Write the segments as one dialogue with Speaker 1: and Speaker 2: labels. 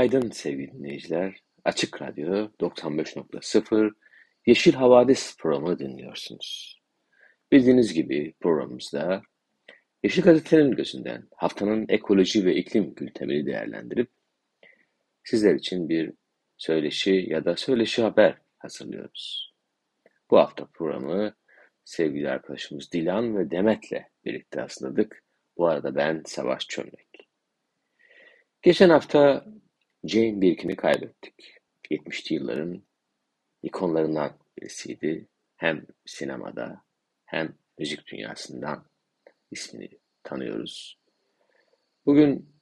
Speaker 1: Günaydın sevgili dinleyiciler. Açık Radyo 95.0 Yeşil Havadis programı dinliyorsunuz. Bildiğiniz gibi programımızda Yeşil Gazete'nin gözünden haftanın ekoloji ve iklim gündemini değerlendirip sizler için bir söyleşi ya da söyleşi haber hazırlıyoruz. Bu hafta programı sevgili arkadaşımız Dilan ve Demet'le birlikte hazırladık. Bu arada ben Savaş Çömlek. Geçen hafta Jane Birkin'i kaybettik. 70'li yılların ikonlarından birisiydi. Hem sinemada hem müzik dünyasından ismini tanıyoruz. Bugün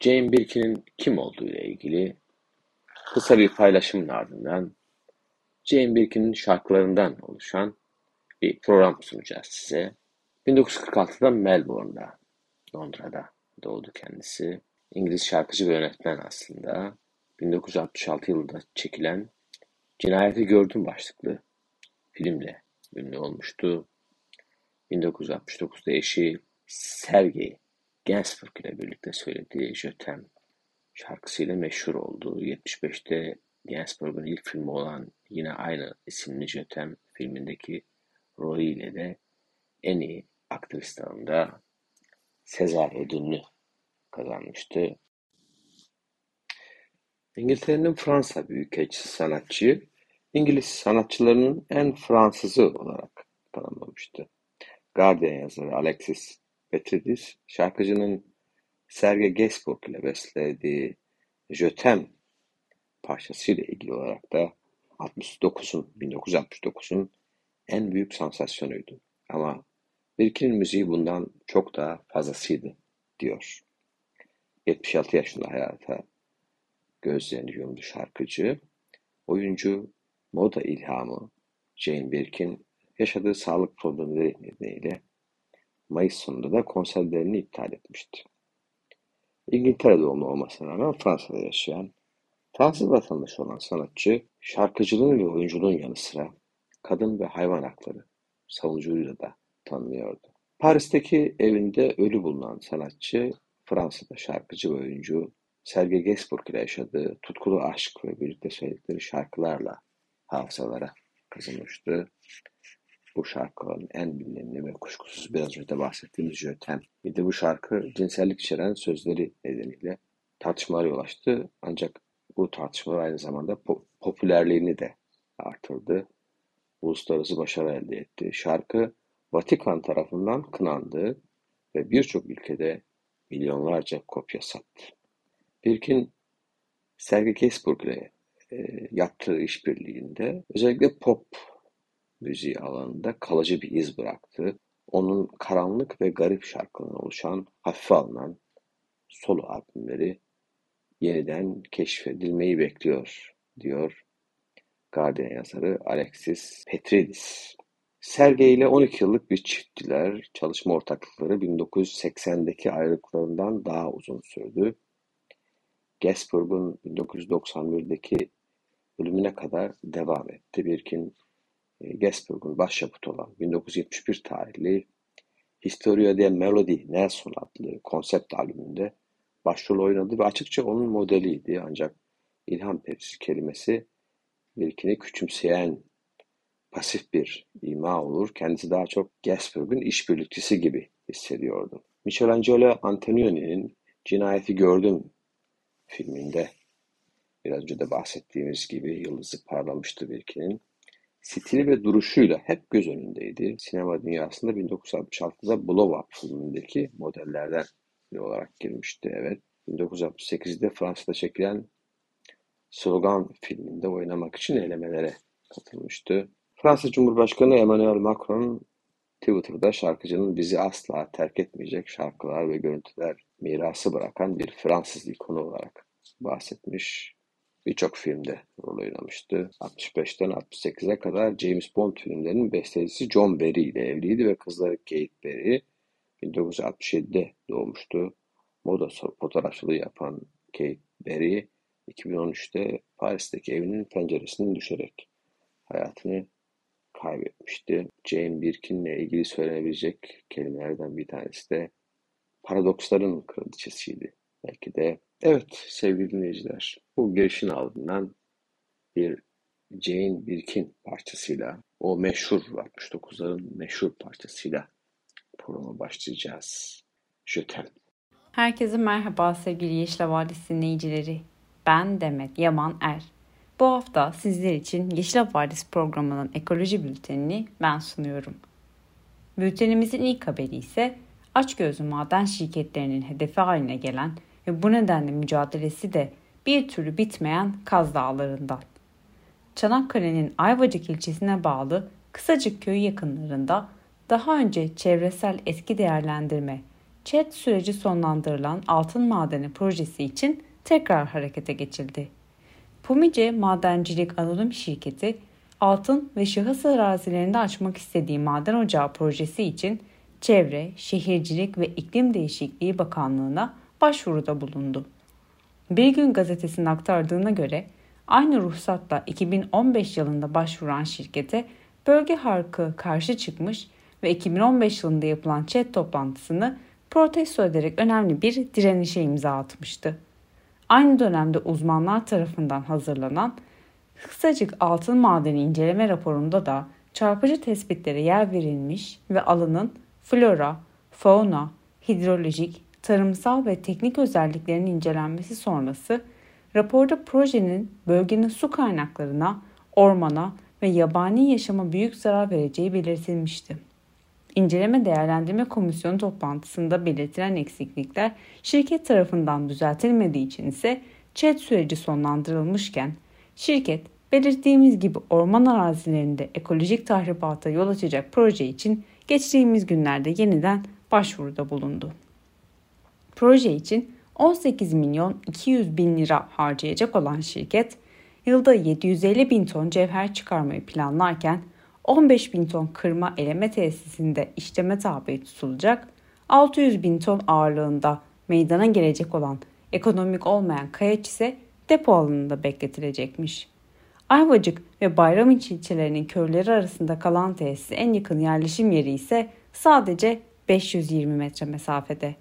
Speaker 1: Jane Birkin'in kim olduğu ile ilgili kısa bir paylaşımın ardından Jane Birkin'in şarkılarından oluşan bir program sunacağız size. 1946'da Melbourne'da, Londra'da doğdu kendisi. İngiliz şarkıcı ve yönetmen aslında. 1966 yılında çekilen Cinayeti Gördüm başlıklı filmle ünlü olmuştu. 1969'da eşi Sergey Gainsbourg ile birlikte söylediği Jötem şarkısıyla meşhur oldu. 75'te Gainsbourg'un ilk filmi olan yine aynı isimli Jötem filmindeki rolü ile de en iyi aktrist dalında Sezar ödülünü kazanmıştı. İngiltere'nin Fransa Büyükelçisi sanatçı, İngiliz sanatçılarının en Fransızı olarak tanımlamıştı. Guardian yazarı Alexis Petridis, şarkıcının Serge Gainsbourg ile beslediği Jötem parçasıyla ilgili olarak da 69'un 1969'un en büyük sansasyonuydu. Ama Birkin'in müziği bundan çok daha fazlasıydı diyor. 76 yaşında hayata gözlerini yumdu şarkıcı. Oyuncu, moda ilhamı Jane Birkin yaşadığı sağlık problemleri nedeniyle Mayıs sonunda da konserlerini iptal etmişti. İngiltere doğumlu olmasına rağmen Fransa'da yaşayan, Fransız vatandaşı olan sanatçı, şarkıcılığın ve oyunculuğun yanı sıra kadın ve hayvan hakları savunuculuğuyla da tanınıyordu. Paris'teki evinde ölü bulunan sanatçı, Fransa'da şarkıcı ve oyuncu Serge Gainsbourg ile yaşadığı tutkulu aşk ve birlikte söyledikleri şarkılarla hafızalara kazınmıştı. Bu şarkıların en bilineni ve kuşkusuz biraz önce bahsettiğimiz Jötem. Bir de bu şarkı cinsellik içeren sözleri nedeniyle tartışmalara yol açtı. Ancak bu tartışmalar aynı zamanda po- popülerliğini de artırdı. Uluslararası başarı elde etti. Şarkı Vatikan tarafından kınandı ve birçok ülkede milyonlarca kopya sattı. Birkin Sergey Gainsbourg ile e, yaptığı işbirliğinde özellikle pop müziği alanında kalıcı bir iz bıraktı. Onun karanlık ve garip şarkılarından oluşan hafife alınan solo albümleri yeniden keşfedilmeyi bekliyor, diyor Guardian yazarı Alexis Petridis. Sergey ile 12 yıllık bir çifttiler. Çalışma ortaklıkları 1980'deki ayrılıklarından daha uzun sürdü. Gainsbourg'un 1991'deki ölümüne kadar devam etti. Birkin e, Gainsbourg'un başyapıtı olan 1971 tarihli Historia de Melody Nelson adlı konsept albümünde başrol oynadı ve açıkça onun modeliydi. Ancak ilham perisi kelimesi Birkin'i küçümseyen pasif bir ima olur. Kendisi daha çok Gainsbourg'un işbirlikçisi gibi hissediyordu. Michelangelo Antonioni'nin Cinayeti Gördüm filminde biraz önce de bahsettiğimiz gibi yıldızı parlamıştı Birkin'in. Stili ve duruşuyla hep göz önündeydi. Sinema dünyasında 1966'da Blow Up filmindeki modellerden biri olarak girmişti. Evet. 1968'de Fransa'da çekilen Slogan filminde oynamak için elemelere katılmıştı. Fransa Cumhurbaşkanı Emmanuel Macron Twitter'da şarkıcının bizi asla terk etmeyecek şarkılar ve görüntüler mirası bırakan bir Fransız ikonu olarak bahsetmiş. Birçok filmde rol oynamıştı. 65'ten 68'e kadar James Bond filmlerinin bestecisi John Barry ile evliydi ve kızları Kate Barry 1967'de doğmuştu. Moda fotoğrafçılığı yapan Kate Barry 2013'te Paris'teki evinin penceresinden düşerek hayatını kaybetmişti. Jane Birkin'le ilgili söylenebilecek kelimelerden bir tanesi de paradoksların kraliçesiydi. Belki de evet sevgili dinleyiciler bu girişin ardından bir Jane Birkin parçasıyla o meşhur 69'ların meşhur parçasıyla programa başlayacağız. Jötem.
Speaker 2: Herkese merhaba sevgili Yeşil Vadisi dinleyicileri. Ben Demet Yaman Er. Bu hafta sizler için Yeşil Havadis programının ekoloji bültenini ben sunuyorum. Bültenimizin ilk haberi ise açgözlü maden şirketlerinin hedefi haline gelen ve bu nedenle mücadelesi de bir türlü bitmeyen Kaz Dağları'ndan. Çanakkale'nin Ayvacık ilçesine bağlı Kısacık köyü yakınlarında daha önce çevresel etki değerlendirme, ÇED süreci sonlandırılan altın madeni projesi için tekrar harekete geçildi. Pumice Madencilik Anonim Şirketi, altın ve şahıs arazilerinde açmak istediği maden ocağı projesi için Çevre, Şehircilik ve İklim Değişikliği Bakanlığı'na başvuruda bulundu. Bir gün gazetesinin aktardığına göre aynı ruhsatla 2015 yılında başvuran şirkete bölge halkı karşı çıkmış ve 2015 yılında yapılan chat toplantısını protesto ederek önemli bir direnişe imza atmıştı. Aynı dönemde uzmanlar tarafından hazırlanan kısacık altın madeni inceleme raporunda da çarpıcı tespitlere yer verilmiş ve alanın flora, fauna, hidrolojik, tarımsal ve teknik özelliklerinin incelenmesi sonrası raporda projenin bölgenin su kaynaklarına, ormana ve yabani yaşama büyük zarar vereceği belirtilmişti. İnceleme Değerlendirme Komisyonu toplantısında belirtilen eksiklikler şirket tarafından düzeltilmediği için ise ÇED süreci sonlandırılmışken şirket belirttiğimiz gibi orman arazilerinde ekolojik tahribata yol açacak proje için geçtiğimiz günlerde yeniden başvuruda bulundu. Proje için 18 milyon 200 bin lira harcayacak olan şirket yılda 750 bin ton cevher çıkarmayı planlarken 15 bin ton kırma eleme tesisinde işleme tabi tutulacak, 600 bin ton ağırlığında meydana gelecek olan ekonomik olmayan kayaç ise depo alanında bekletilecekmiş. Ayvacık ve Bayramiç ilçelerinin köyleri arasında kalan tesis en yakın yerleşim yeri ise sadece 520 metre mesafede.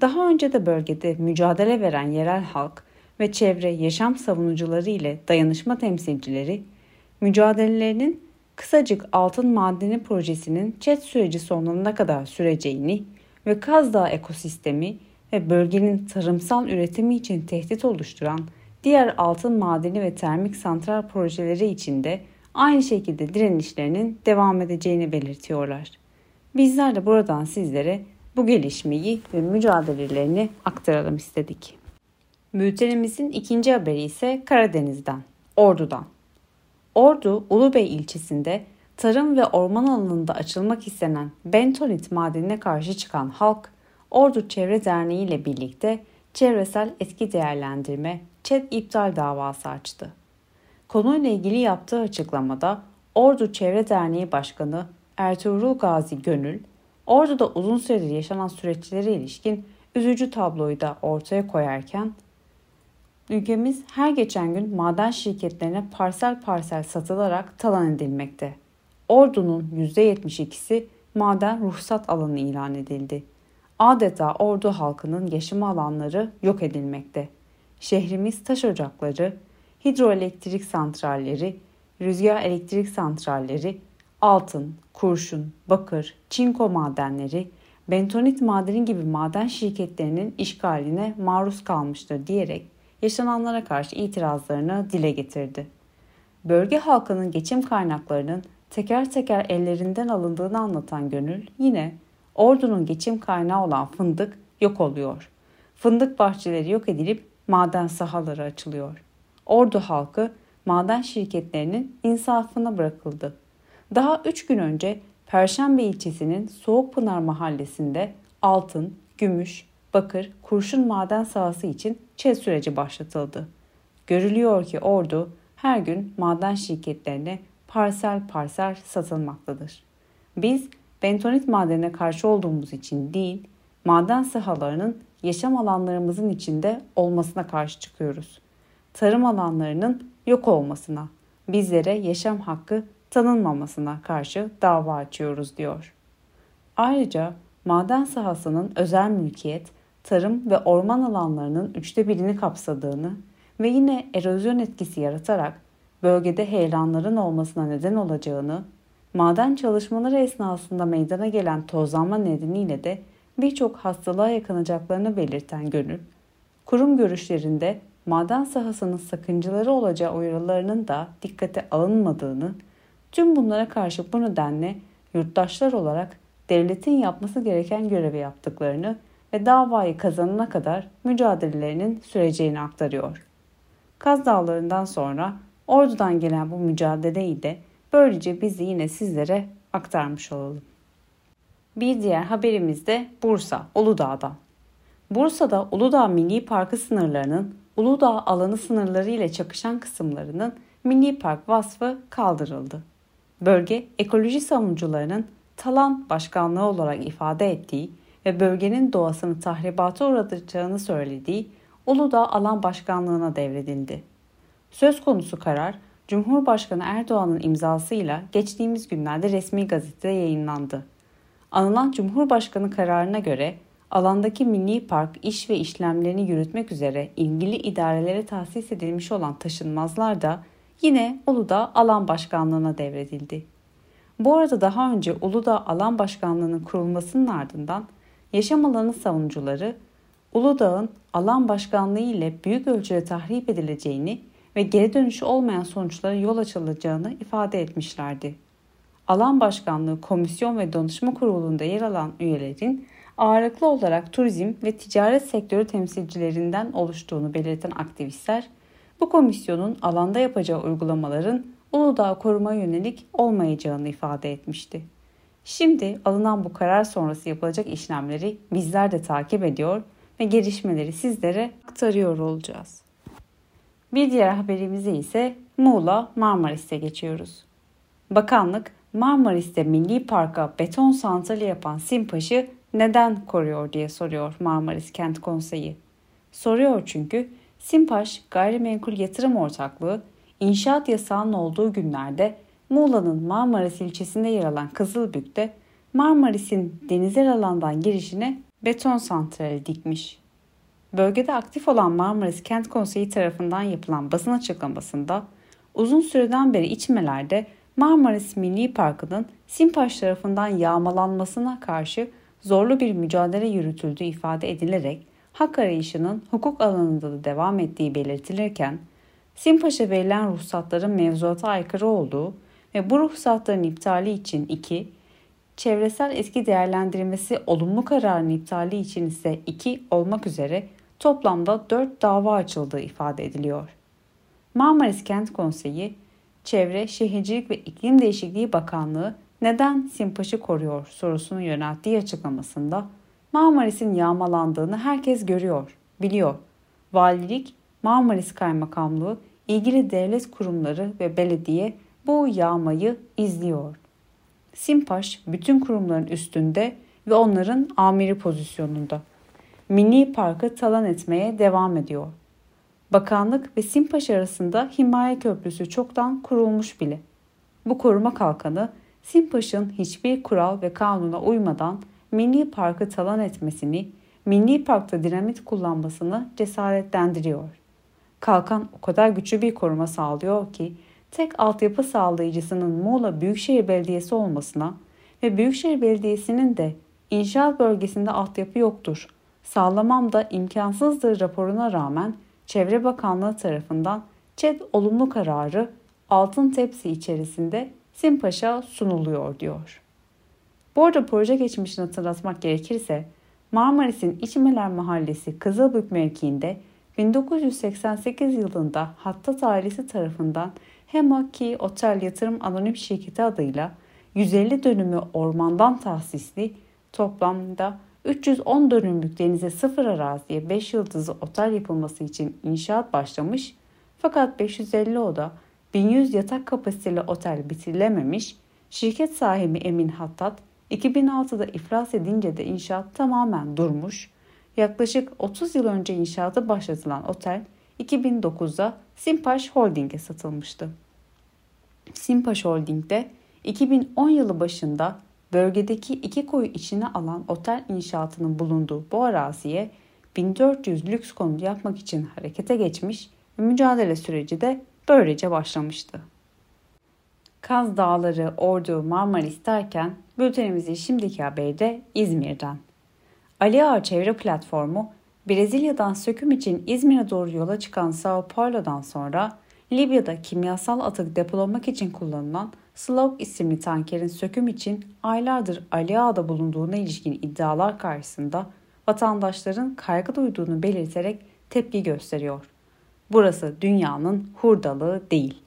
Speaker 2: Daha önce de bölgede mücadele veren yerel halk ve çevre yaşam savunucuları ile dayanışma temsilcileri mücadelelerinin kısacık altın madeni projesinin çet süreci sonuna kadar süreceğini ve Kaz Dağı ekosistemi ve bölgenin tarımsal üretimi için tehdit oluşturan diğer altın madeni ve termik santral projeleri için de aynı şekilde direnişlerinin devam edeceğini belirtiyorlar. Bizler de buradan sizlere bu gelişmeyi ve mücadelelerini aktaralım istedik. Bültenimizin ikinci haberi ise Karadeniz'den, Ordu'dan. Ordu Ulubey ilçesinde tarım ve orman alanında açılmak istenen bentonit madenine karşı çıkan halk, Ordu Çevre Derneği ile birlikte çevresel etki değerlendirme ÇED iptal davası açtı. Konuyla ilgili yaptığı açıklamada Ordu Çevre Derneği Başkanı Ertuğrul Gazi Gönül, Ordu'da uzun süredir yaşanan süreçlere ilişkin üzücü tabloyu da ortaya koyarken Ülkemiz her geçen gün maden şirketlerine parsel parsel satılarak talan edilmekte. Ordu'nun %72'si maden ruhsat alanı ilan edildi. Adeta ordu halkının yaşama alanları yok edilmekte. Şehrimiz taş ocakları, hidroelektrik santralleri, rüzgar elektrik santralleri, altın, kurşun, bakır, çinko madenleri, bentonit madeni gibi maden şirketlerinin işgaline maruz kalmıştır diyerek yaşananlara karşı itirazlarını dile getirdi. Bölge halkının geçim kaynaklarının teker teker ellerinden alındığını anlatan Gönül yine ordunun geçim kaynağı olan fındık yok oluyor. Fındık bahçeleri yok edilip maden sahaları açılıyor. Ordu halkı maden şirketlerinin insafına bırakıldı. Daha 3 gün önce Perşembe ilçesinin Soğukpınar mahallesinde altın, gümüş, bakır, kurşun maden sahası için ÇED süreci başlatıldı. Görülüyor ki ordu her gün maden şirketlerine parsel parsel satılmaktadır. Biz bentonit madenine karşı olduğumuz için değil, maden sahalarının yaşam alanlarımızın içinde olmasına karşı çıkıyoruz. Tarım alanlarının yok olmasına, bizlere yaşam hakkı tanınmamasına karşı dava açıyoruz diyor. Ayrıca maden sahasının özel mülkiyet, tarım ve orman alanlarının üçte birini kapsadığını ve yine erozyon etkisi yaratarak bölgede heyelanların olmasına neden olacağını, maden çalışmaları esnasında meydana gelen tozlanma nedeniyle de birçok hastalığa yakalanacaklarını belirten Gönül, kurum görüşlerinde maden sahasının sakıncaları olacağı uyarılarının da dikkate alınmadığını, tüm bunlara karşı bu nedenle yurttaşlar olarak devletin yapması gereken görevi yaptıklarını ve davayı kazanana kadar mücadelelerinin süreceğini aktarıyor. Kaz Dağları'ndan sonra Ordu'dan gelen bu mücadeleyi de böylece biz yine sizlere aktarmış olalım. Bir diğer haberimiz de Bursa, Uludağ'dan. Bursa'da Uludağ Milli Parkı sınırlarının Uludağ alanı sınırları ile çakışan kısımlarının Milli Park vasfı kaldırıldı. Bölge ekoloji savunucularının talan başkanlığı olarak ifade ettiği ve bölgenin doğasını tahribata uğratacağını söylediği Uludağ Alan Başkanlığı'na devredildi. Söz konusu karar Cumhurbaşkanı Erdoğan'ın imzasıyla geçtiğimiz günlerde resmi gazetede yayınlandı. Anılan Cumhurbaşkanı kararına göre alandaki milli park iş ve işlemlerini yürütmek üzere ilgili idarelere tahsis edilmiş olan taşınmazlar da yine Uludağ Alan Başkanlığı'na devredildi. Bu arada daha önce Uludağ Alan Başkanlığı'nın kurulmasının ardından yaşam alanı savunucuları Uludağ'ın alan başkanlığı ile büyük ölçüde tahrip edileceğini ve geri dönüşü olmayan sonuçlara yol açılacağını ifade etmişlerdi. Alan Başkanlığı Komisyon ve Danışma Kurulu'nda yer alan üyelerin ağırlıklı olarak turizm ve ticaret sektörü temsilcilerinden oluştuğunu belirten aktivistler, bu komisyonun alanda yapacağı uygulamaların Uludağ koruma yönelik olmayacağını ifade etmişti. Şimdi alınan bu karar sonrası yapılacak işlemleri bizler de takip ediyor ve gelişmeleri sizlere aktarıyor olacağız. Bir diğer haberimize ise Muğla Marmaris'e geçiyoruz. Bakanlık Marmaris'te Milli Park'a beton santrali yapan Simpaş'ı neden koruyor diye soruyor Marmaris Kent Konseyi. Soruyor çünkü Simpaş Gayrimenkul Yatırım Ortaklığı inşaat yasağının olduğu günlerde Muğla'nın Marmaris ilçesinde yer alan Kızılbük'te Marmaris'in denizel alandan girişine beton santrali dikmiş. Bölgede aktif olan Marmaris Kent Konseyi tarafından yapılan basın açıklamasında uzun süreden beri içmelerde Marmaris Milli Parkı'nın Simpaş tarafından yağmalanmasına karşı zorlu bir mücadele yürütüldüğü ifade edilerek hak arayışının hukuk alanında da devam ettiği belirtilirken Simpaş'a verilen ruhsatların mevzuata aykırı olduğu ve bu ruhsatların iptali için 2, çevresel etki değerlendirmesi olumlu kararın iptali için ise 2 olmak üzere toplamda 4 dava açıldığı ifade ediliyor. Marmaris Kent Konseyi, Çevre, Şehircilik ve İklim Değişikliği Bakanlığı neden Simpaş'ı koruyor sorusunu yönelttiği açıklamasında Marmaris'in yağmalandığını herkes görüyor, biliyor. Valilik, Marmaris Kaymakamlığı, ilgili devlet kurumları ve belediye bu yağmayı izliyor. Simpaş bütün kurumların üstünde ve onların amiri pozisyonunda. Milli Park'ı talan etmeye devam ediyor. Bakanlık ve Simpaş arasında himaye köprüsü çoktan kurulmuş bile. Bu koruma kalkanı Simpaş'ın hiçbir kural ve kanuna uymadan Milli Park'ı talan etmesini, Milli Park'ta dinamit kullanmasını cesaretlendiriyor. Kalkan o kadar güçlü bir koruma sağlıyor ki tek altyapı sağlayıcısının Muğla Büyükşehir Belediyesi olmasına ve Büyükşehir Belediyesi'nin de inşaat bölgesinde altyapı yoktur sağlamam da imkansızdır raporuna rağmen Çevre Bakanlığı tarafından ÇED olumlu kararı altın tepsi içerisinde Simpaş'a sunuluyor diyor. Bu arada proje geçmişini hatırlatmak gerekirse Marmaris'in İçmeler Mahallesi Kızılbük mevkiinde 1988 yılında Hattat ailesi tarafından Hemaki Otel Yatırım Anonim Şirketi adıyla 150 dönümü ormandan tahsisli toplamda 310 dönümlük denize sıfır araziye 5 yıldızlı otel yapılması için inşaat başlamış fakat 550 oda 1100 yatak kapasiteli otel bitirilememiş, şirket sahibi Emin Hattat 2006'da iflas edince de inşaat tamamen durmuş, yaklaşık 30 yıl önce inşaatı başlatılan otel 2009'da Simpaş Holding'e satılmıştı. Simpaş Holding'de 2010 yılı başında bölgedeki iki koyu içine alan otel inşaatının bulunduğu bu araziye 1400 lüks konut yapmak için harekete geçmiş ve mücadele süreci de böylece başlamıştı. Kaz Dağları, Ordu, Marmaris derken bültenimizi şimdiki haberi de İzmir'den. Ali Ağa Çevre Platformu, Brezilya'dan söküm için İzmir'e doğru yola çıkan Sao Paulo'dan sonra Libya'da kimyasal atık depolamak için kullanılan Slog isimli tankerin söküm için aylardır Ali bulunduğuna ilişkin iddialar karşısında vatandaşların kaygı duyduğunu belirterek tepki gösteriyor. Burası dünyanın hurdalığı değil.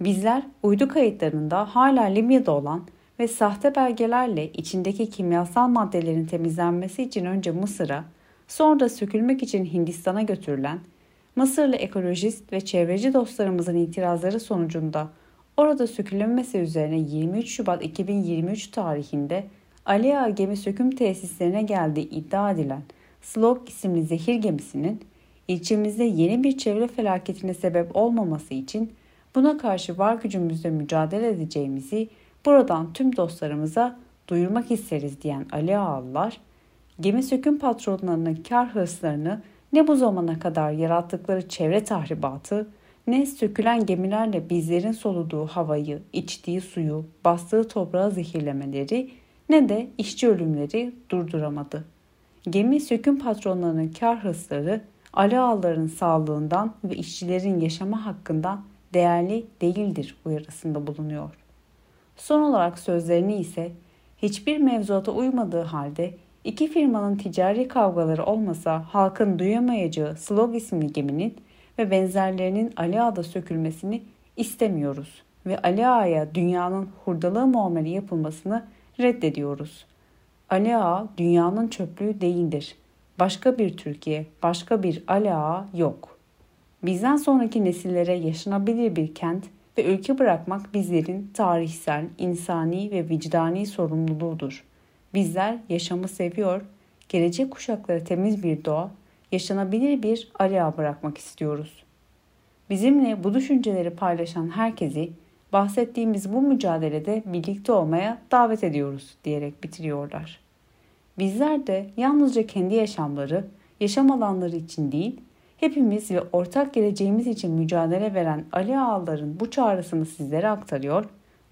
Speaker 2: Bizler uydu kayıtlarında hala Libya'da olan ve sahte belgelerle içindeki kimyasal maddelerin temizlenmesi için önce Mısır'a, sonra sökülmek için Hindistan'a götürülen Mısırlı ekolojist ve çevreci dostlarımızın itirazları sonucunda orada sökülmesi üzerine 23 Şubat 2023 tarihinde Ali Ağa gemi söküm tesislerine geldiği iddia edilen Slok isimli zehir gemisinin ilçemizde yeni bir çevre felaketine sebep olmaması için buna karşı var gücümüzle mücadele edeceğimizi buradan tüm dostlarımıza duyurmak isteriz diyen Ali Ağalılar, gemi söküm patronlarının kar hırslarını ne bu zamana kadar yarattıkları çevre tahribatı, ne sökülen gemilerle bizlerin soluduğu havayı, içtiği suyu, bastığı toprağı zehirlemeleri ne de işçi ölümleri durduramadı. Gemi söküm patronlarının kar hırsları Ali Ağaların sağlığından ve işçilerin yaşama hakkında değerli değildir uyarısında bulunuyor. Son olarak sözlerini ise hiçbir mevzuata uymadığı halde iki firmanın ticari kavgaları olmasa halkın duyamayacağı Slog isimli geminin ve benzerlerinin Ali Ağa'da sökülmesini istemiyoruz ve Ali Ağa'ya dünyanın hurdalığı muamele yapılmasını reddediyoruz. Ali Ağa dünyanın çöplüğü değildir. Başka bir Türkiye, başka bir Ali Ağa yok. Bizden sonraki nesillere yaşanabilir bir kent ve ülke bırakmak bizlerin tarihsel, insani ve vicdani sorumluluğudur. Bizler yaşamı seviyor, gelecek kuşaklara temiz bir doğa, yaşanabilir bir Aliağa bırakmak istiyoruz. Bizimle bu düşünceleri paylaşan herkesi bahsettiğimiz bu mücadelede birlikte olmaya davet ediyoruz diyerek bitiriyorlar. Bizler de yalnızca kendi yaşamları, yaşam alanları için değil, hepimiz ve ortak geleceğimiz için mücadele veren Ali Ağaların bu çağrısını sizlere aktarıyor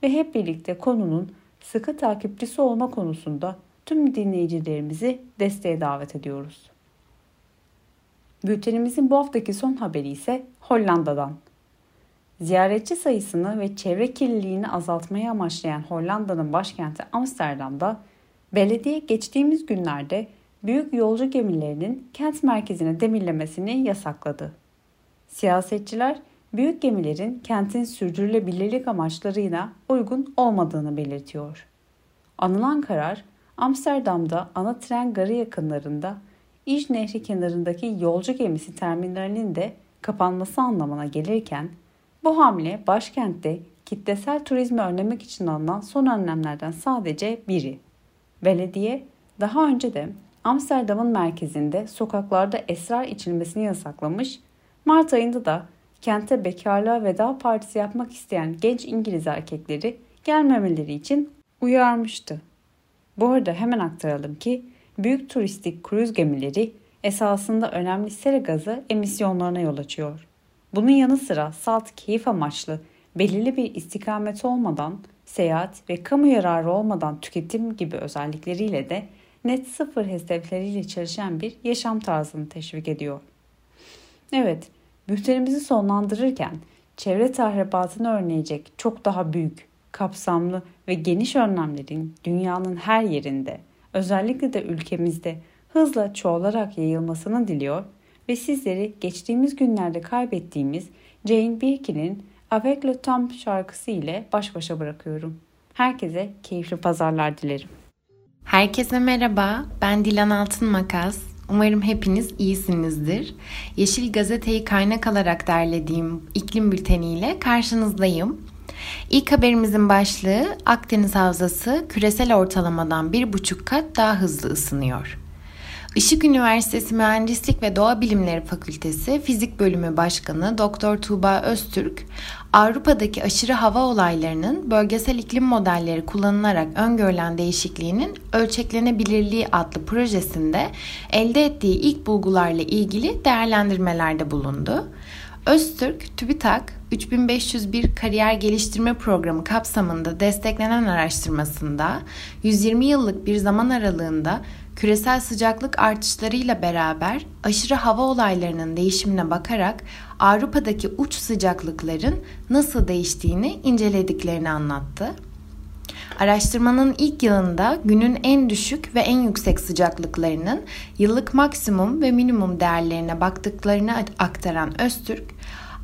Speaker 2: ve hep birlikte konunun sıkı takipçisi olma konusunda tüm dinleyicilerimizi desteğe davet ediyoruz. Bültenimizin bu haftaki son haberi ise Hollanda'dan. Ziyaretçi sayısını ve çevre kirliliğini azaltmayı amaçlayan Hollanda'nın başkenti Amsterdam'da belediye geçtiğimiz günlerde büyük yolcu gemilerinin kent merkezine demirlemesini yasakladı. Siyasetçiler büyük gemilerin kentin sürdürülebilirlik amaçlarıyla uygun olmadığını belirtiyor. Anılan karar Amsterdam'da ana tren garı yakınlarında İj Nehri kenarındaki yolcu gemisi terminalinin de kapanması anlamına gelirken bu hamle başkentte kitlesel turizmi önlemek için alınan son önlemlerden sadece biri. Belediye daha önce de Amsterdam'ın merkezinde sokaklarda esrar içilmesini yasaklamış, Mart ayında da kente bekarlığa veda partisi yapmak isteyen genç İngiliz erkekleri gelmemeleri için uyarmıştı. Bu arada hemen aktaralım ki büyük turistik kruz gemileri esasında önemli sera gazı emisyonlarına yol açıyor. Bunun yanı sıra salt keyif amaçlı belirli bir istikamet olmadan seyahat ve kamu yararı olmadan tüketim gibi özellikleriyle de net sıfır hedefleriyle çalışan bir yaşam tarzını teşvik ediyor. Evet, bültenimizi sonlandırırken çevre tahribatını önleyecek çok daha büyük, kapsamlı ve geniş önlemlerin dünyanın her yerinde, özellikle de ülkemizde hızla çoğalarak yayılmasını diliyor ve sizleri geçtiğimiz günlerde kaybettiğimiz Jane Birkin'in Avec le Temps şarkısı ile baş başa bırakıyorum. Herkese keyifli pazarlar dilerim.
Speaker 3: Herkese merhaba, ben Dilan Altın Makas. Umarım hepiniz iyisinizdir. Yeşil Gazete'yi kaynak alarak derlediğim iklim bülteniyle karşınızdayım. İlk haberimizin başlığı Akdeniz Havzası küresel ortalamadan bir buçuk kat daha hızlı ısınıyor. Işık Üniversitesi Mühendislik ve Doğa Bilimleri Fakültesi Fizik Bölümü Başkanı Dr. Tuğba Öztürk, Avrupa'daki aşırı hava olaylarının bölgesel iklim modelleri kullanılarak öngörülen değişikliğinin ölçeklenebilirliği adlı projesinde elde ettiği ilk bulgularla ilgili değerlendirmelerde bulundu. Öztürk, TÜBİTAK 3501 Kariyer Geliştirme Programı kapsamında desteklenen araştırmasında 120 yıllık bir zaman aralığında küresel sıcaklık artışlarıyla beraber aşırı hava olaylarının değişimine bakarak Avrupa'daki uç sıcaklıkların nasıl değiştiğini incelediklerini anlattı. Araştırmanın ilk yılında günün en düşük ve en yüksek sıcaklıklarının yıllık maksimum ve minimum değerlerine baktıklarını aktaran Öztürk,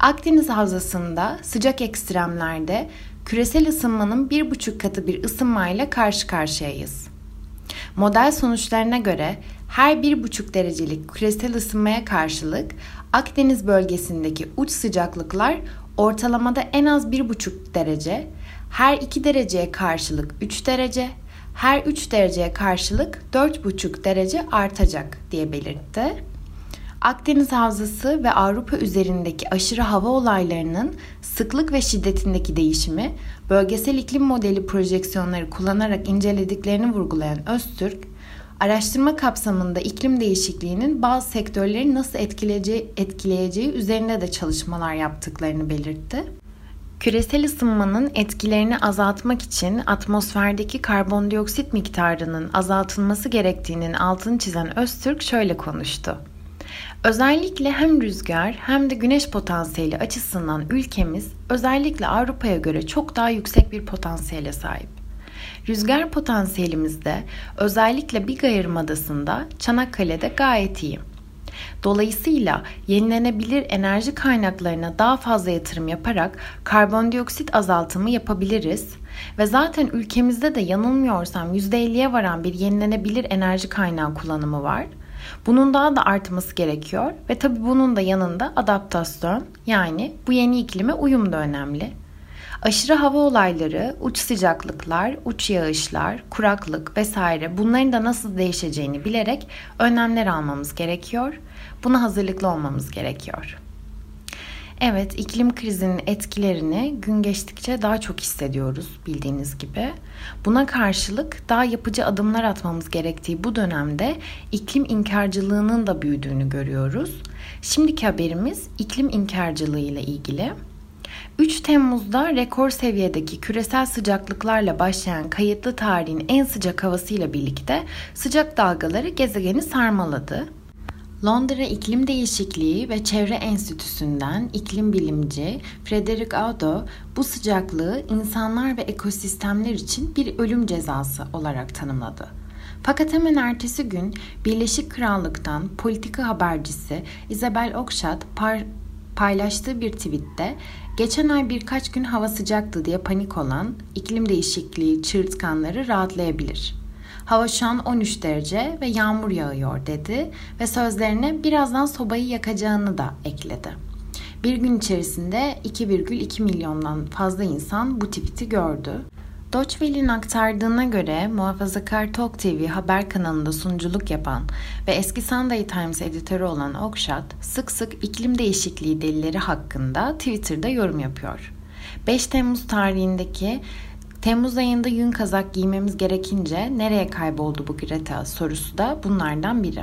Speaker 3: Akdeniz Havzası'nda sıcak ekstremlerde küresel ısınmanın bir buçuk katı bir ısınmayla karşı karşıyayız. Model sonuçlarına göre her 1,5 derecelik küresel ısınmaya karşılık Akdeniz bölgesindeki uç sıcaklıklar ortalamada en az 1,5 derece, her 2 dereceye karşılık 3 derece, her 3 dereceye karşılık 4,5 derece artacak diye belirtti. Akdeniz Havzası ve Avrupa üzerindeki aşırı hava olaylarının sıklık ve şiddetindeki değişimi bölgesel iklim modeli projeksiyonları kullanarak incelediklerini vurgulayan Öztürk, araştırma kapsamında iklim değişikliğinin bazı sektörleri nasıl etkileyeceği, etkileyeceği üzerinde de çalışmalar yaptıklarını belirtti. Küresel ısınmanın etkilerini azaltmak için atmosferdeki karbondioksit miktarının azaltılması gerektiğinin altını çizen Öztürk şöyle konuştu. Özellikle hem rüzgar hem de güneş potansiyeli açısından ülkemiz özellikle Avrupa'ya göre çok daha yüksek bir potansiyele sahip. Rüzgar potansiyelimizde özellikle Biga Yarımadası'nda Çanakkale'de gayet iyi. Dolayısıyla yenilenebilir enerji kaynaklarına daha fazla yatırım yaparak karbondioksit azaltımı yapabiliriz ve zaten ülkemizde de yanılmıyorsam %50'ye varan bir yenilenebilir enerji kaynağı kullanımı var. Bunun daha da artması gerekiyor ve tabii bunun da yanında adaptasyon yani bu yeni iklime uyum da önemli. Aşırı hava olayları, uç sıcaklıklar, uç yağışlar, kuraklık vesaire bunların da nasıl değişeceğini bilerek önlemler almamız gerekiyor. Buna hazırlıklı olmamız gerekiyor. Evet, iklim krizinin etkilerini gün geçtikçe daha çok hissediyoruz bildiğiniz gibi. Buna karşılık daha yapıcı adımlar atmamız gerektiği bu dönemde iklim inkarcılığının da büyüdüğünü görüyoruz. Şimdiki haberimiz iklim inkarcılığı ile ilgili. 3 Temmuz'da rekor seviyedeki küresel sıcaklıklarla başlayan kayıtlı tarihin en sıcak havasıyla birlikte sıcak dalgaları gezegeni sarmaladı. Londra İklim Değişikliği ve Çevre Enstitüsü'nden iklim bilimci Frederick Audo bu sıcaklığı insanlar ve ekosistemler için bir ölüm cezası olarak tanımladı. Fakat hemen ertesi gün Birleşik Krallık'tan politika habercisi Isabel par paylaştığı bir tweette geçen ay birkaç gün hava sıcaktı diye panik olan iklim değişikliği çığırtkanları rahatlayabilir. Hava şu an 13 derece ve yağmur yağıyor dedi ve sözlerine birazdan sobayı yakacağını da ekledi. Bir gün içerisinde 2,2 milyondan fazla insan bu tweet'i gördü. Deutsche aktardığına göre muhafazakar Talk TV haber kanalında sunuculuk yapan ve eski Sunday Times editörü olan Okshat sık sık iklim değişikliği delilleri hakkında Twitter'da yorum yapıyor. 5 Temmuz tarihindeki Temmuz ayında yün kazak giymemiz gerekince nereye kayboldu bu Greta sorusu da bunlardan biri.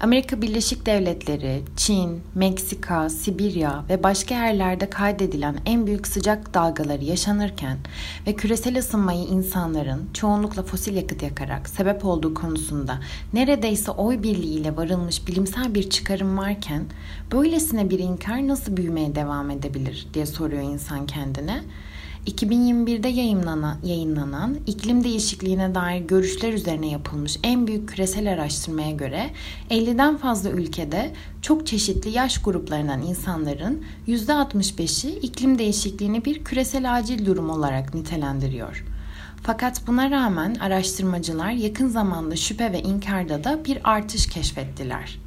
Speaker 3: Amerika Birleşik Devletleri, Çin, Meksika, Sibirya ve başka yerlerde kaydedilen en büyük sıcak dalgaları yaşanırken ve küresel ısınmayı insanların çoğunlukla fosil yakıt yakarak sebep olduğu konusunda neredeyse oy birliğiyle varılmış bilimsel bir çıkarım varken böylesine bir inkar nasıl büyümeye devam edebilir diye soruyor insan kendine. 2021'de yayınlanan, yayınlanan iklim değişikliğine dair görüşler üzerine yapılmış en büyük küresel araştırmaya göre 50'den fazla ülkede çok çeşitli yaş gruplarından insanların %65'i iklim değişikliğini bir küresel acil durum olarak nitelendiriyor. Fakat buna rağmen araştırmacılar yakın zamanda şüphe ve inkarda da bir artış keşfettiler.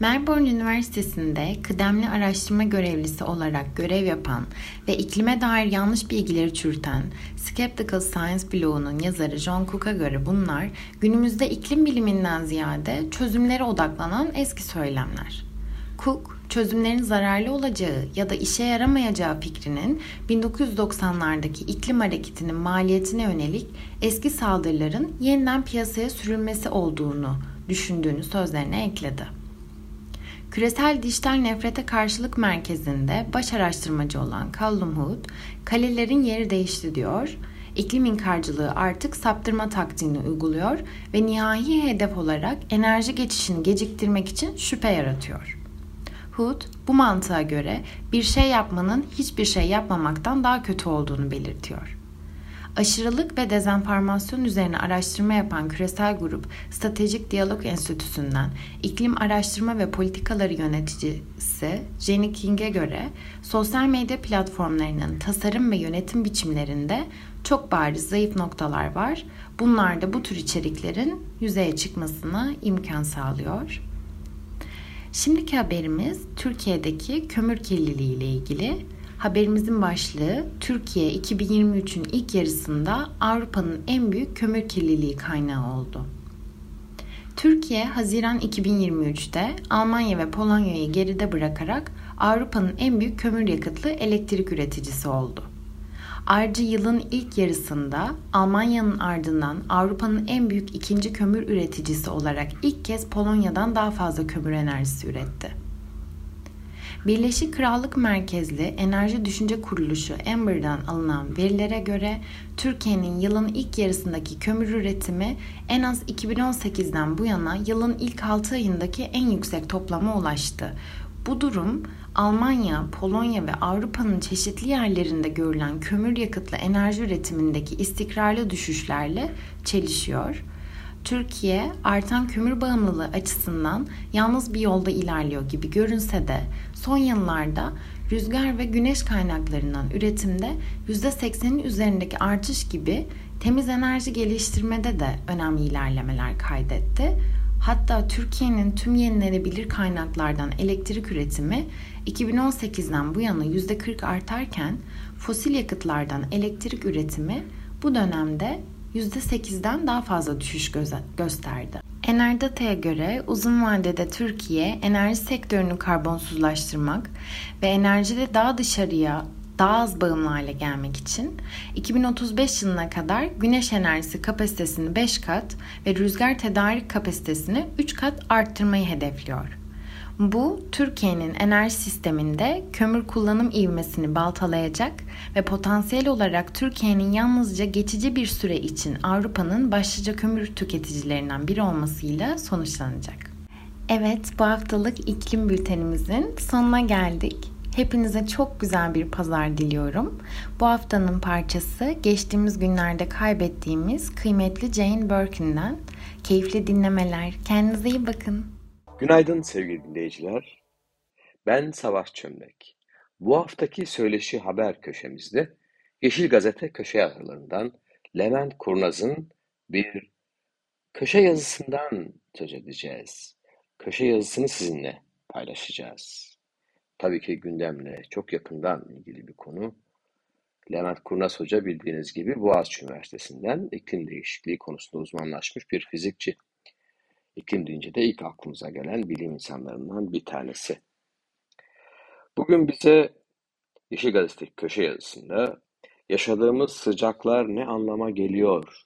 Speaker 3: Melbourne Üniversitesi'nde kıdemli araştırma görevlisi olarak görev yapan ve iklime dair yanlış bilgileri çürüten Skeptical Science blogunun yazarı John Cook'a göre bunlar günümüzde iklim biliminden ziyade çözümlere odaklanan eski söylemler. Cook, çözümlerin zararlı olacağı ya da işe yaramayacağı fikrinin 1990'lardaki iklim hareketinin maliyetine yönelik eski saldırıların yeniden piyasaya sürülmesi olduğunu düşündüğünü sözlerine ekledi. Küresel Dijital Nefrete Karşılık Merkezi'nde baş araştırmacı olan Callum Hood, kalelerin yeri değişti diyor, iklim inkarcılığı artık saptırma taktiğini uyguluyor ve nihai hedef olarak enerji geçişini geciktirmek için şüphe yaratıyor. Hood, bu mantığa göre bir şey yapmanın hiçbir şey yapmamaktan daha kötü olduğunu belirtiyor. Aşırılık ve dezenformasyon üzerine araştırma yapan küresel grup Stratejik Diyalog Enstitüsü'nden iklim araştırma ve politikaları yöneticisi Jenny King'e göre sosyal medya platformlarının tasarım ve yönetim biçimlerinde çok bariz zayıf noktalar var. Bunlar da bu tür içeriklerin yüzeye çıkmasına imkan sağlıyor. Şimdiki haberimiz Türkiye'deki kömür kirliliği ile ilgili. Haberimizin başlığı Türkiye 2023'ün ilk yarısında Avrupa'nın en büyük kömür kirliliği kaynağı oldu. Türkiye Haziran 2023'te Almanya ve Polonya'yı geride bırakarak Avrupa'nın en büyük kömür yakıtlı elektrik üreticisi oldu. Ayrıca yılın ilk yarısında Almanya'nın ardından Avrupa'nın en büyük ikinci kömür üreticisi olarak ilk kez Polonya'dan daha fazla kömür enerjisi üretti. Birleşik Krallık merkezli Enerji Düşünce Kuruluşu Amber'dan alınan verilere göre Türkiye'nin yılın ilk yarısındaki kömür üretimi en az 2018'den bu yana yılın ilk 6 ayındaki en yüksek toplama ulaştı. Bu durum Almanya, Polonya ve Avrupa'nın çeşitli yerlerinde görülen kömür yakıtlı enerji üretimindeki istikrarlı düşüşlerle çelişiyor. Türkiye artan kömür bağımlılığı açısından yalnız bir yolda ilerliyor gibi görünse de son yıllarda rüzgar ve güneş kaynaklarından üretimde %80'in üzerindeki artış gibi temiz enerji geliştirmede de önemli ilerlemeler kaydetti. Hatta Türkiye'nin tüm yenilenebilir kaynaklardan elektrik üretimi 2018'den bu yana %40 artarken fosil yakıtlardan elektrik üretimi bu dönemde %8'den daha fazla düşüş gösterdi. Enerdata'ya göre uzun vadede Türkiye enerji sektörünü karbonsuzlaştırmak ve enerjide daha dışarıya daha az bağımlı hale gelmek için 2035 yılına kadar güneş enerjisi kapasitesini 5 kat ve rüzgar tedarik kapasitesini 3 kat arttırmayı hedefliyor. Bu Türkiye'nin enerji sisteminde kömür kullanım ivmesini baltalayacak ve potansiyel olarak Türkiye'nin yalnızca geçici bir süre için Avrupa'nın başlıca kömür tüketicilerinden biri olmasıyla sonuçlanacak. Evet, bu haftalık iklim bültenimizin sonuna geldik. Hepinize çok güzel bir pazar diliyorum. Bu haftanın parçası geçtiğimiz günlerde kaybettiğimiz kıymetli Jane Birkin'den. Keyifli dinlemeler. Kendinize iyi bakın.
Speaker 1: Günaydın sevgili dinleyiciler. Ben Savaş Çömlek. Bu haftaki söyleşi haber köşemizde Yeşil Gazete köşe yazarlarından Levent Kurnaz'ın bir köşe yazısından söz edeceğiz. Köşe yazısını sizinle paylaşacağız. Tabii ki gündemle çok yakından ilgili bir konu. Levent Kurnaz Hoca bildiğiniz gibi Boğaziçi Üniversitesi'nden iklim değişikliği konusunda uzmanlaşmış bir fizikçi. İklim deyince de ilk aklımıza gelen bilim insanlarından bir tanesi. Bugün bize Yeşil Gazete köşe yazısında yaşadığımız sıcaklar ne anlama geliyor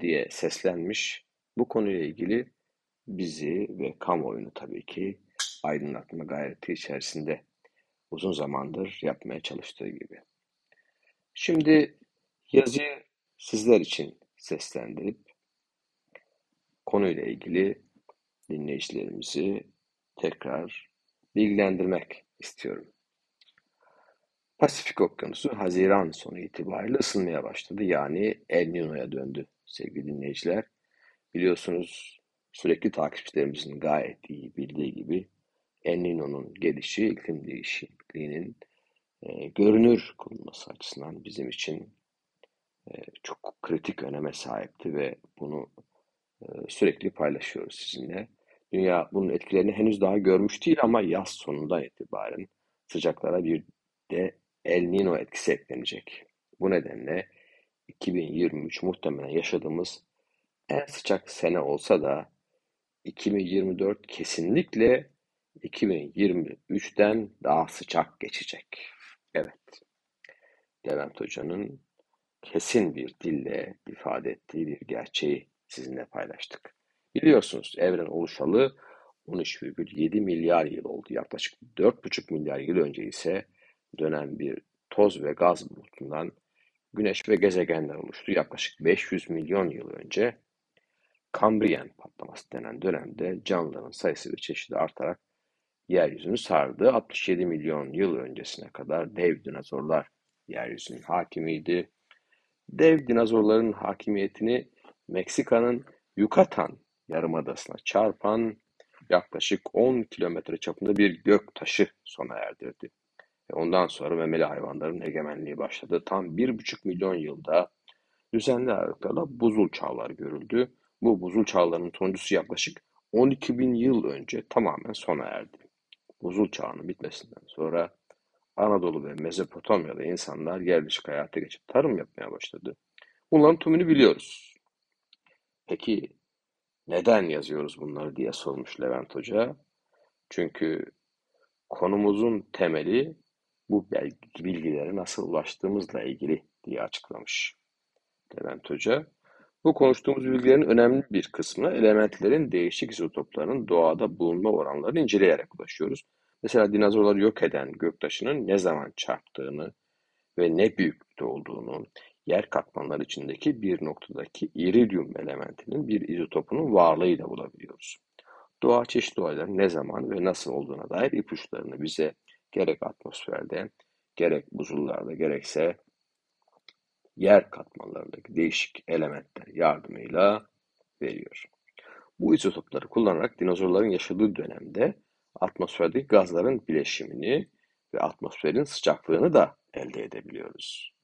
Speaker 1: diye seslenmiş. Bu konuyla ilgili bizi ve kamuoyunu tabii ki aydınlatma gayreti içerisinde uzun zamandır yapmaya çalıştığı gibi. Şimdi yazıyı sizler için seslendirip konuyla ilgili dinleyicilerimizi tekrar bilgilendirmek istiyorum. Pasifik Okyanusu Haziran sonu itibariyle ısınmaya başladı. Yani El Niño'ya döndü sevgili dinleyiciler. Biliyorsunuz sürekli takipçilerimizin gayet iyi bildiği gibi El Niño'nun gelişi iklim değişikliğinin e, görünür kılınması açısından bizim için çok kritik öneme sahipti ve bunu sürekli paylaşıyoruz sizinle. Dünya bunun etkilerini henüz daha görmüş değil ama yaz sonundan itibaren sıcaklara bir de El Nino etkisi eklenecek. Bu nedenle 2023 muhtemelen yaşadığımız en sıcak sene olsa da 2024 kesinlikle 2023'ten daha sıcak geçecek. Evet. Levent Hoca'nın kesin bir dille ifade ettiği bir gerçeği sizinle paylaştık. Biliyorsunuz evren oluşalı 13,7 milyar yıl oldu. Yaklaşık 4,5 milyar yıl önce ise dönen bir toz ve gaz bulutundan güneş ve gezegenler oluştu. Yaklaşık 500 milyon yıl önce Kambriyen patlaması denen dönemde canlıların sayısı ve çeşidi artarak yeryüzünü sardı. 67 milyon yıl öncesine kadar dev dinozorlar yeryüzünün hakimiydi. Dev dinozorların hakimiyetini Meksika'nın Yucatan yarımadasına çarpan yaklaşık 10 kilometre çapında bir gök taşı sona erdirdi. Ve ondan sonra memeli hayvanların egemenliği başladı. Tam 1,5 milyon yılda düzenli aralıklarla buzul çağlar görüldü. Bu buzul çağlarının sonuncusu yaklaşık 12 bin yıl önce tamamen sona erdi. Buzul çağının bitmesinden sonra Anadolu ve Mezopotamya'da insanlar yerleşik hayata geçip tarım yapmaya başladı. Bunların tümünü biliyoruz. Peki neden yazıyoruz bunları diye sormuş Levent Hoca. Çünkü konumuzun temeli bu bilgilere nasıl ulaştığımızla ilgili diye açıklamış Levent Hoca. Bu konuştuğumuz bilgilerin önemli bir kısmına elementlerin değişik izotoplarının doğada bulunma oranlarını inceleyerek ulaşıyoruz. Mesela dinozorları yok eden göktaşının ne zaman çarptığını ve ne büyüklükte olduğunu, yer katmanları içindeki bir noktadaki iridium elementinin bir izotopunun varlığıyla bulabiliyoruz. Doğa çeşitli olayların ne zaman ve nasıl olduğuna dair ipuçlarını bize gerek atmosferde, gerek buzullarda, gerekse yer katmanlarındaki değişik elementler yardımıyla veriyor. Bu izotopları kullanarak dinozorların yaşadığı dönemde atmosferdeki gazların bileşimini ve atmosferin sıcaklığını da elde edebiliyoruz.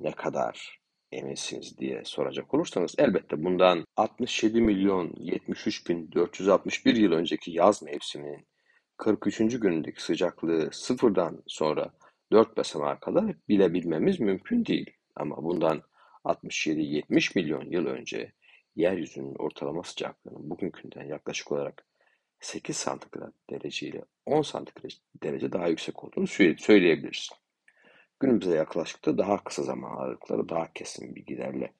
Speaker 1: Ne kadar eminsiniz diye soracak olursanız elbette bundan 67 milyon 73 bin 461 yıl önceki yaz mevsiminin 43. günündeki sıcaklığı sıfırdan sonra 4 basamağa kadar bilebilmemiz mümkün değil. Ama bundan 67-70 milyon yıl önce yeryüzünün ortalama sıcaklığının bugünkünden yaklaşık olarak 8 santigrat derece ile 10 santigrat derece daha yüksek olduğunu söyleyebiliriz. Günümüze yaklaştıkça daha kısa zaman aralıkları daha kesin bilgilerle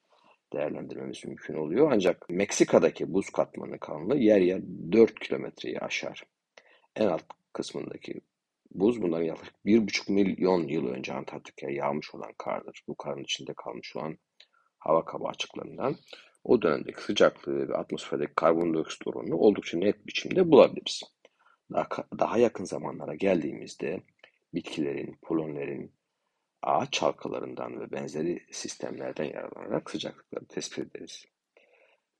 Speaker 1: değerlendirmemiz mümkün oluyor. Ancak Meksika'daki buz katmanı kalınlığı yer yer 4 kilometreyi aşar. En alt kısmındaki buz bundan yaklaşık 1,5 milyon yıl önce Antarktika'ya yağmış olan kardır. Bu karın içinde kalmış olan hava kabağı açıklarından o dönemdeki sıcaklığı ve atmosferdeki karbondioksit oranını oldukça net biçimde bulabiliriz. Daha, daha yakın zamanlara geldiğimizde bitkilerin, polonlerin, ağaç çalkalarından ve benzeri sistemlerden yararlanarak sıcaklıkları tespit ederiz.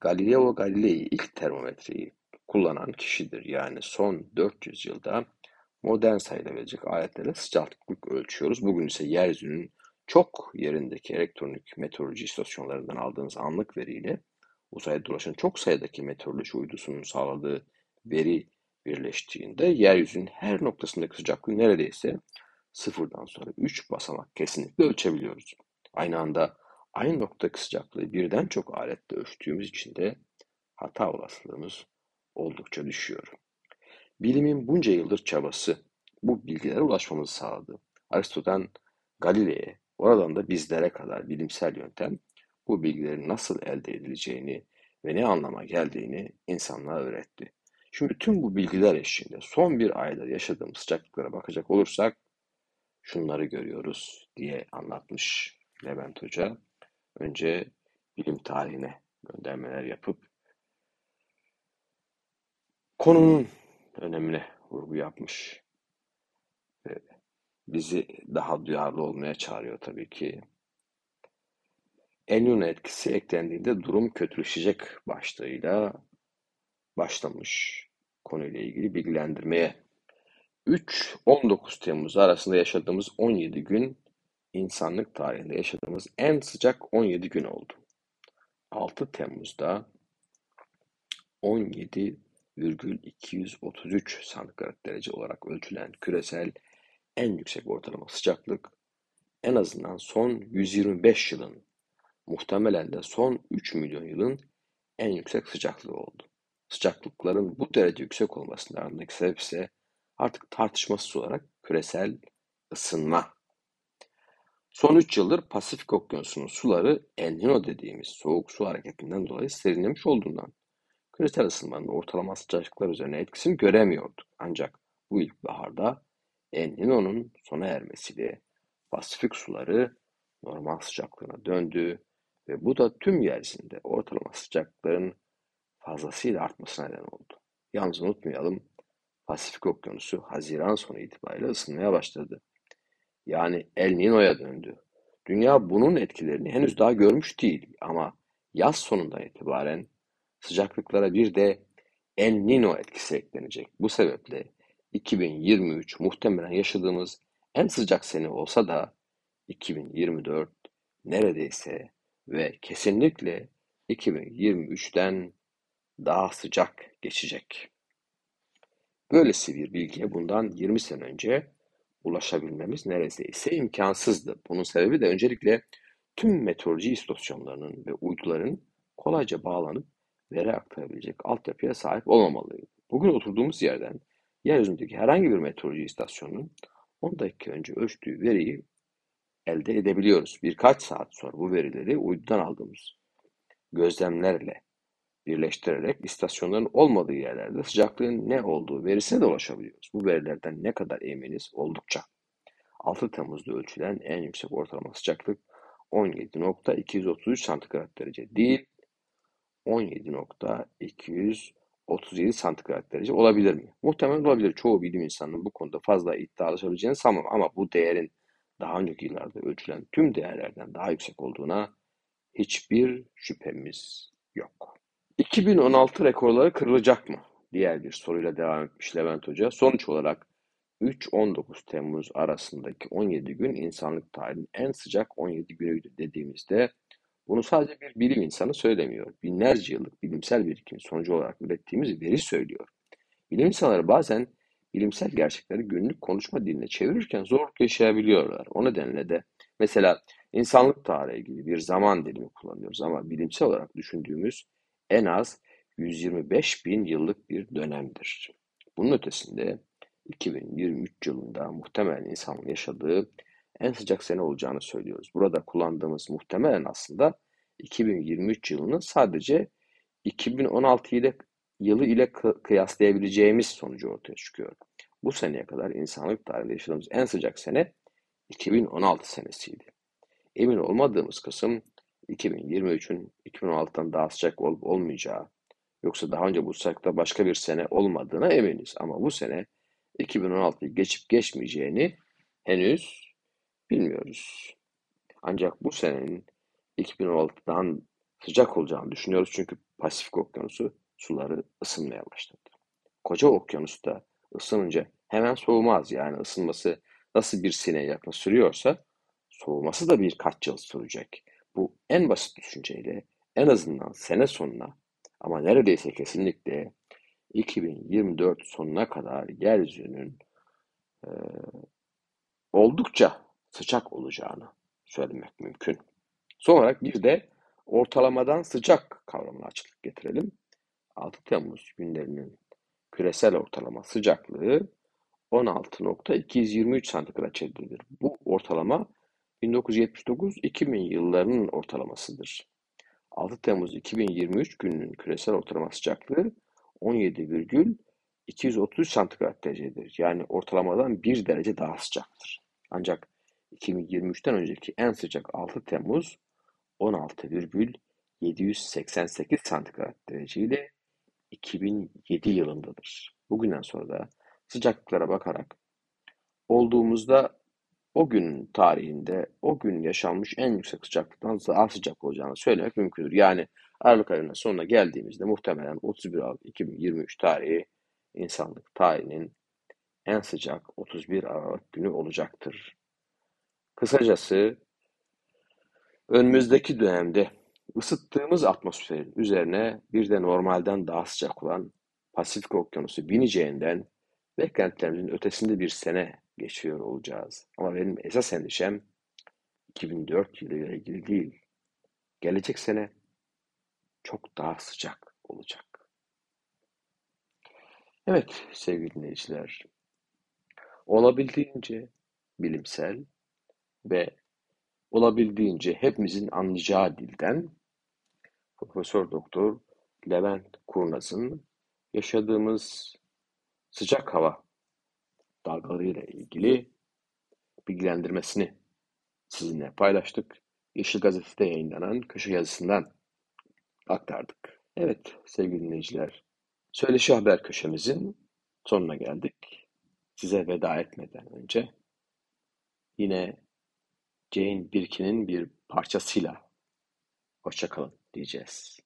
Speaker 1: Galileo Galilei ilk termometreyi kullanan kişidir. Yani son 400 yılda modern sayılabilecek aletlerle sıcaklık ölçüyoruz. Bugün ise yeryüzünün çok yerindeki elektronik meteoroloji istasyonlarından aldığımız anlık veriyle uzayda dolaşan çok sayıdaki meteoroloji uydusunun sağladığı veri birleştiğinde yeryüzünün her noktasındaki sıcaklığı neredeyse sıfırdan sonra 3 basamak kesinlikle ölçebiliyoruz. Aynı anda aynı noktadaki sıcaklığı birden çok aletle ölçtüğümüz için de hata olasılığımız oldukça düşüyor. Bilimin bunca yıldır çabası bu bilgilere ulaşmamızı sağladı. Aristo'dan Galile'ye, oradan da bizlere kadar bilimsel yöntem bu bilgilerin nasıl elde edileceğini ve ne anlama geldiğini insanlığa öğretti. Şimdi tüm bu bilgiler eşliğinde son bir ayda yaşadığımız sıcaklıklara bakacak olursak şunları görüyoruz diye anlatmış Levent Hoca. Önce bilim tarihine göndermeler yapıp konunun önemine vurgu yapmış. Ve bizi daha duyarlı olmaya çağırıyor tabii ki. El etkisi eklendiğinde durum kötüleşecek başlığıyla başlamış konuyla ilgili bilgilendirmeye 3-19 Temmuz arasında yaşadığımız 17 gün insanlık tarihinde yaşadığımız en sıcak 17 gün oldu. 6 Temmuz'da 17,233 santigrat derece olarak ölçülen küresel en yüksek ortalama sıcaklık en azından son 125 yılın, muhtemelen de son 3 milyon yılın en yüksek sıcaklığı oldu. Sıcaklıkların bu derece yüksek olmasının ardındaki sebep ise artık tartışmasız olarak küresel ısınma. Son 3 yıldır Pasifik Okyanusu'nun suları El Niño dediğimiz soğuk su hareketinden dolayı serinlemiş olduğundan küresel ısınmanın ortalama sıcaklıklar üzerine etkisini göremiyorduk. Ancak bu ilkbaharda El Niño'nun sona ermesiyle Pasifik suları normal sıcaklığına döndü ve bu da tüm yeryüzünde ortalama sıcaklıkların fazlasıyla artmasına neden oldu. Yalnız unutmayalım Pasifik Okyanusu Haziran sonu itibariyle ısınmaya başladı. Yani El Niño'ya döndü. Dünya bunun etkilerini henüz daha görmüş değil ama yaz sonundan itibaren sıcaklıklara bir de El Niño etkisi eklenecek. Bu sebeple 2023 muhtemelen yaşadığımız en sıcak sene olsa da 2024 neredeyse ve kesinlikle 2023'ten daha sıcak geçecek. Böylesi bir bilgiye bundan 20 sene önce ulaşabilmemiz neredeyse imkansızdı. Bunun sebebi de öncelikle tüm meteoroloji istasyonlarının ve uyduların kolayca bağlanıp veri aktarabilecek altyapıya sahip olmamalıydı. Bugün oturduğumuz yerden yeryüzündeki herhangi bir meteoroloji istasyonunun 10 dakika önce ölçtüğü veriyi elde edebiliyoruz. Birkaç saat sonra bu verileri uydudan aldığımız gözlemlerle birleştirerek istasyonların olmadığı yerlerde sıcaklığın ne olduğu verisine de ulaşabiliyoruz. Bu verilerden ne kadar eminiz oldukça. 6 Temmuz'da ölçülen en yüksek ortalama sıcaklık 17.233 santigrat derece değil, 17.237 santigrat derece olabilir mi? Muhtemelen olabilir. Çoğu bilim insanının bu konuda fazla iddialaşabileceğini sanmam ama bu değerin daha önceki yıllarda ölçülen tüm değerlerden daha yüksek olduğuna hiçbir şüphemiz yok. 2016 rekorları kırılacak mı? Diğer bir soruyla devam etmiş Levent Hoca. Sonuç olarak 3-19 Temmuz arasındaki 17 gün insanlık tarihinin en sıcak 17 günüydü dediğimizde bunu sadece bir bilim insanı söylemiyor. Binlerce yıllık bilimsel birikim sonucu olarak ürettiğimiz veri söylüyor. Bilim insanları bazen bilimsel gerçekleri günlük konuşma diline çevirirken zorluk yaşayabiliyorlar. O nedenle de mesela insanlık tarihi gibi bir zaman dilimi kullanıyoruz ama bilimsel olarak düşündüğümüz en az 125 bin yıllık bir dönemdir. Bunun ötesinde 2023 yılında muhtemelen insanın yaşadığı en sıcak sene olacağını söylüyoruz. Burada kullandığımız muhtemelen aslında 2023 yılını sadece 2016 ile yılı ile kıyaslayabileceğimiz sonucu ortaya çıkıyor. Bu seneye kadar insanlık tarihinde yaşadığımız en sıcak sene 2016 senesiydi. Emin olmadığımız kısım 2023'ün 2016'dan daha sıcak olup olmayacağı, yoksa daha önce bu sıcakta başka bir sene olmadığına eminiz. Ama bu sene 2016'yı geçip geçmeyeceğini henüz bilmiyoruz. Ancak bu senenin 2016'dan sıcak olacağını düşünüyoruz çünkü Pasifik Okyanusu suları ısınmaya başladı. Koca okyanusta ısınınca hemen soğumaz. Yani ısınması nasıl bir sene yakın sürüyorsa soğuması da birkaç yıl sürecek. Bu en basit düşünceyle en azından sene sonuna ama neredeyse kesinlikle 2024 sonuna kadar yeryüzünün e, oldukça sıcak olacağını söylemek mümkün. Son olarak bir de ortalamadan sıcak kavramına açıklık getirelim. 6 Temmuz günlerinin küresel ortalama sıcaklığı 16.223 santigrat derecedir. Bu ortalama 1979-2000 yıllarının ortalamasıdır. 6 Temmuz 2023 gününün küresel ortalama sıcaklığı 17,230 santigrat derecedir. Yani ortalamadan 1 derece daha sıcaktır. Ancak 2023'ten önceki en sıcak 6 Temmuz 16,788 santigrat derece ile 2007 yılındadır. Bugünden sonra da sıcaklıklara bakarak olduğumuzda o gün tarihinde o gün yaşanmış en yüksek sıcaklıktan daha sıcak olacağını söylemek mümkündür. Yani Aralık ayının sonuna geldiğimizde muhtemelen 31 Aralık 2023 tarihi insanlık tarihinin en sıcak 31 Aralık günü olacaktır. Kısacası önümüzdeki dönemde ısıttığımız atmosferin üzerine bir de normalden daha sıcak olan Pasifik Okyanusu bineceğinden beklentilerimizin ötesinde bir sene geçiyor olacağız. Ama benim esas endişem 2004 yılıyla ilgili değil. Gelecek sene çok daha sıcak olacak. Evet sevgili dinleyiciler, olabildiğince bilimsel ve olabildiğince hepimizin anlayacağı dilden Profesör Doktor Levent Kurnaz'ın yaşadığımız sıcak hava dalgalarıyla ilgili bilgilendirmesini sizinle paylaştık. Yeşil Gazete'de yayınlanan köşe yazısından aktardık. Evet sevgili dinleyiciler, Söyleşi Haber köşemizin sonuna geldik. Size veda etmeden önce yine Jane Birkin'in bir parçasıyla hoşçakalın diyeceğiz.